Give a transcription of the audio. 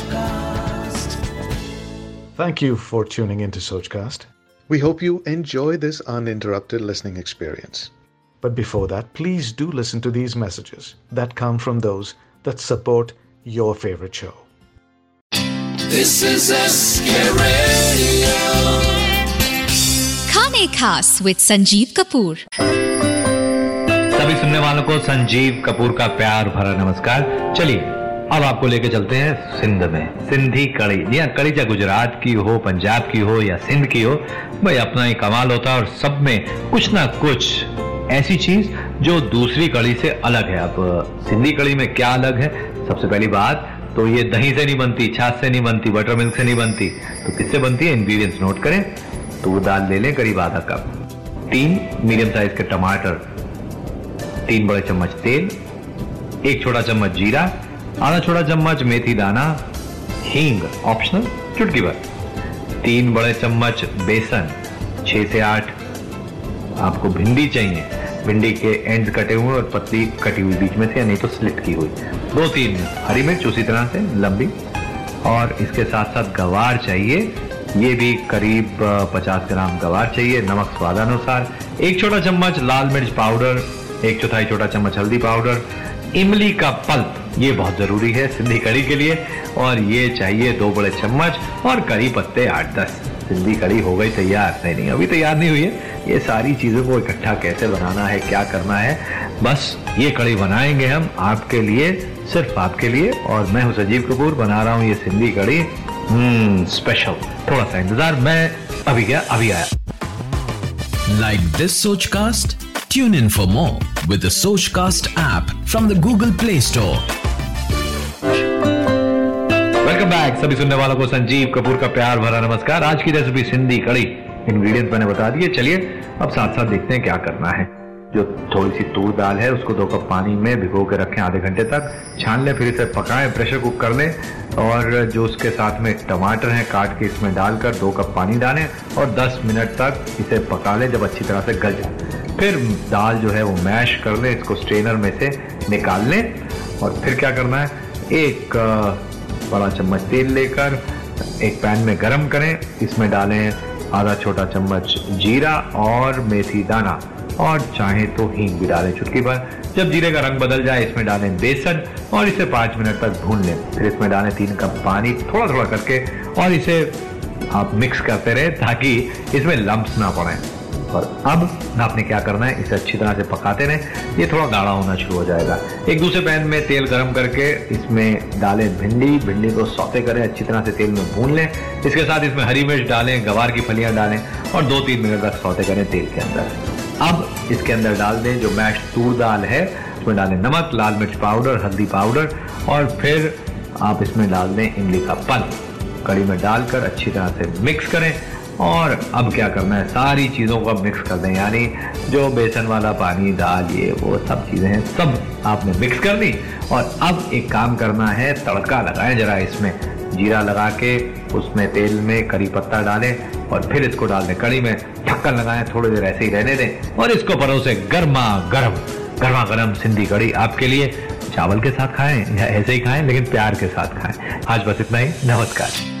Sochcast. Thank you for tuning into Sochcast. We hope you enjoy this uninterrupted listening experience. But before that, please do listen to these messages that come from those that support your favorite show. This is SK Radio. खाने खास with Sanjeev Kapoor सभी सुनने वालों को संजीव कपूर का प्यार भरा नमस्कार चलिए अब आपको लेके चलते हैं सिंध में। सिंधी कड़ी। हाँ कड़ी चाहे गुजरात की हो, पंजाब की हो, या सिंध की हो, भाई अपना ही कमाल होता है और सब में कुछ ना कुछ ऐसी चीज़ जो दूसरी कड़ी से अलग है। अब, सिंधी कड़ी में क्या अलग है? सबसे पहली बात तो ये दही से नहीं बनती, छाछ से नहीं बनती बटर मिल्क से नहीं बनती। तो किससे बनती है? इंग्रेडिएंट्स नोट करें। तूर दाल ले लें करीब आधा कप। तीन मीडियम साइज़ के टमाटर, तीन बड़े चम्मच तेल, एक छोटा चम्मच जीरा आधा छोटा चम्मच मेथी दाना, हींग, ऑप्शनल चुटकी भर। तीन बड़े चम्मच बेसन, छह से आठ। आपको भिंडी चाहिए। भिंडी के एंड कटे हुए और पतली कटी हुई बीच में से नहीं तो स्लिट की हुई। दो तीन हरी मिर्च, उसी तरह से लंबी। और इसके साथ साथ गवार चाहिए। ये भी करीब पचास ग्राम गवार चाहिए, नमक स्वादानुसार। एक छोटा चम्मच लाल मिर्च पाउडर, एक चौथाई छोटा चम्मच हल्दी पाउडर इमली का पल्प। ये बहुत ज़रूरी है सिंधी कड़ी के लिए। और ये चाहिए दो बड़े चम्मच और कड़ी पत्ते आठ दस। सिंधी कड़ी हो गई तैयार। नहीं नहीं, अभी तैयार नहीं हुई है। ये सारी चीज़ों को इकट्ठा कैसे बनाना है, क्या करना है, बस ये कड़ी बनाएँगे हम आपके लिए, सिर्फ़ आपके लिए। और मैं हूँ संजीव कपूर, बना रहा हूँ ये सिंधी कड़ी हम्म स्पेशल थोड़ा सा इंतज़ार, मैं अभी गया, अभी आया। लाइक दिस सोच कास्ट Tune in for more. With the Sochcast app from the Google Play Store. Welcome back सभी सुनने वालों को संजीव कपूर का प्यार भरा नमस्कार। आज की रेसिपी सिंधी कड़ी इंग्रेडिएंट्स मैंने बता दिए। चलिए, अब साथ साथ देखते हैं क्या करना है। जो थोड़ी सी तूर दाल है, उसको दो कप पानी में भिगो के रखें आधे घंटे तक। छान लें, फिर इसे पकाएँ प्रेशर कुक कर लें। और जो उसके साथ में टमाटर हैं, काट के इसमें डालकर दो कप पानी डालें और 10 मिनट तक इसे पका लें, जब अच्छी तरह से गल जाए। फिर दाल जो है वो मैश कर लें, इसको स्ट्रेनर में से निकाल लें। और फिर क्या करना है? एक बड़ा चम्मच तेल लेकर एक पैन में गरम करें। इसमें डालें आधा छोटा चम्मच जीरा और मेथी दाना। और चाहे तो हींग भी डालें चुटकी भर। जब जीरे का रंग बदल जाए, इसमें डालें बेसन और इसे पाँच मिनट तक भून लें। फिर इसमें डालें तीन कप पानी थोड़ा थोड़ा करके और इसे आप मिक्स करते रहें ताकि इसमें लम्ब्स ना पड़े। और अब आपने क्या करना है, इसे अच्छी तरह से पकाते रहें। ये थोड़ा गाढ़ा होना शुरू हो जाएगा। एक दूसरे पैन में तेल गरम करके इसमें डालें भिंडी। भिंडी को सौते करें, अच्छी तरह से तेल में भून लें। इसके साथ इसमें हरी मिर्च डालें, गवार की फलियाँ डालें और दो तीन मिनट तक सौते करें तेल के अंदर। अब इसके अंदर डाल दें जो मैश तूर दाल है, उसमें डालें नमक, लाल मिर्च पाउडर, हल्दी पाउडर और फिर आप इसमें डाल दें इमली का पल कड़ी में डालकर अच्छी तरह से मिक्स करें। और अब क्या करना है? सारी चीज़ों को मिक्स कर दें। यानी जो बेसन वाला पानी, दाल, ये, वो सब चीज़ें हैं, सब आपने मिक्स कर दी। और अब एक काम करना है, तड़का लगाएँ जरा इसमें। जीरा लगा के उसमें तेल में करी पत्ता डालें और फिर इसको डाल दें। कड़ी में ढक्कन लगाएँ, थोड़ी देर ऐसे ही रहने दें। और इसको परोसे गर्मा गर्म गर्मा गर्म सिंधी कड़ी आपके लिए। चावल के साथ खाएँ या ऐसे ही खाएँ, लेकिन प्यार के साथ खाएँ। आज बस इतना ही। नमस्कार।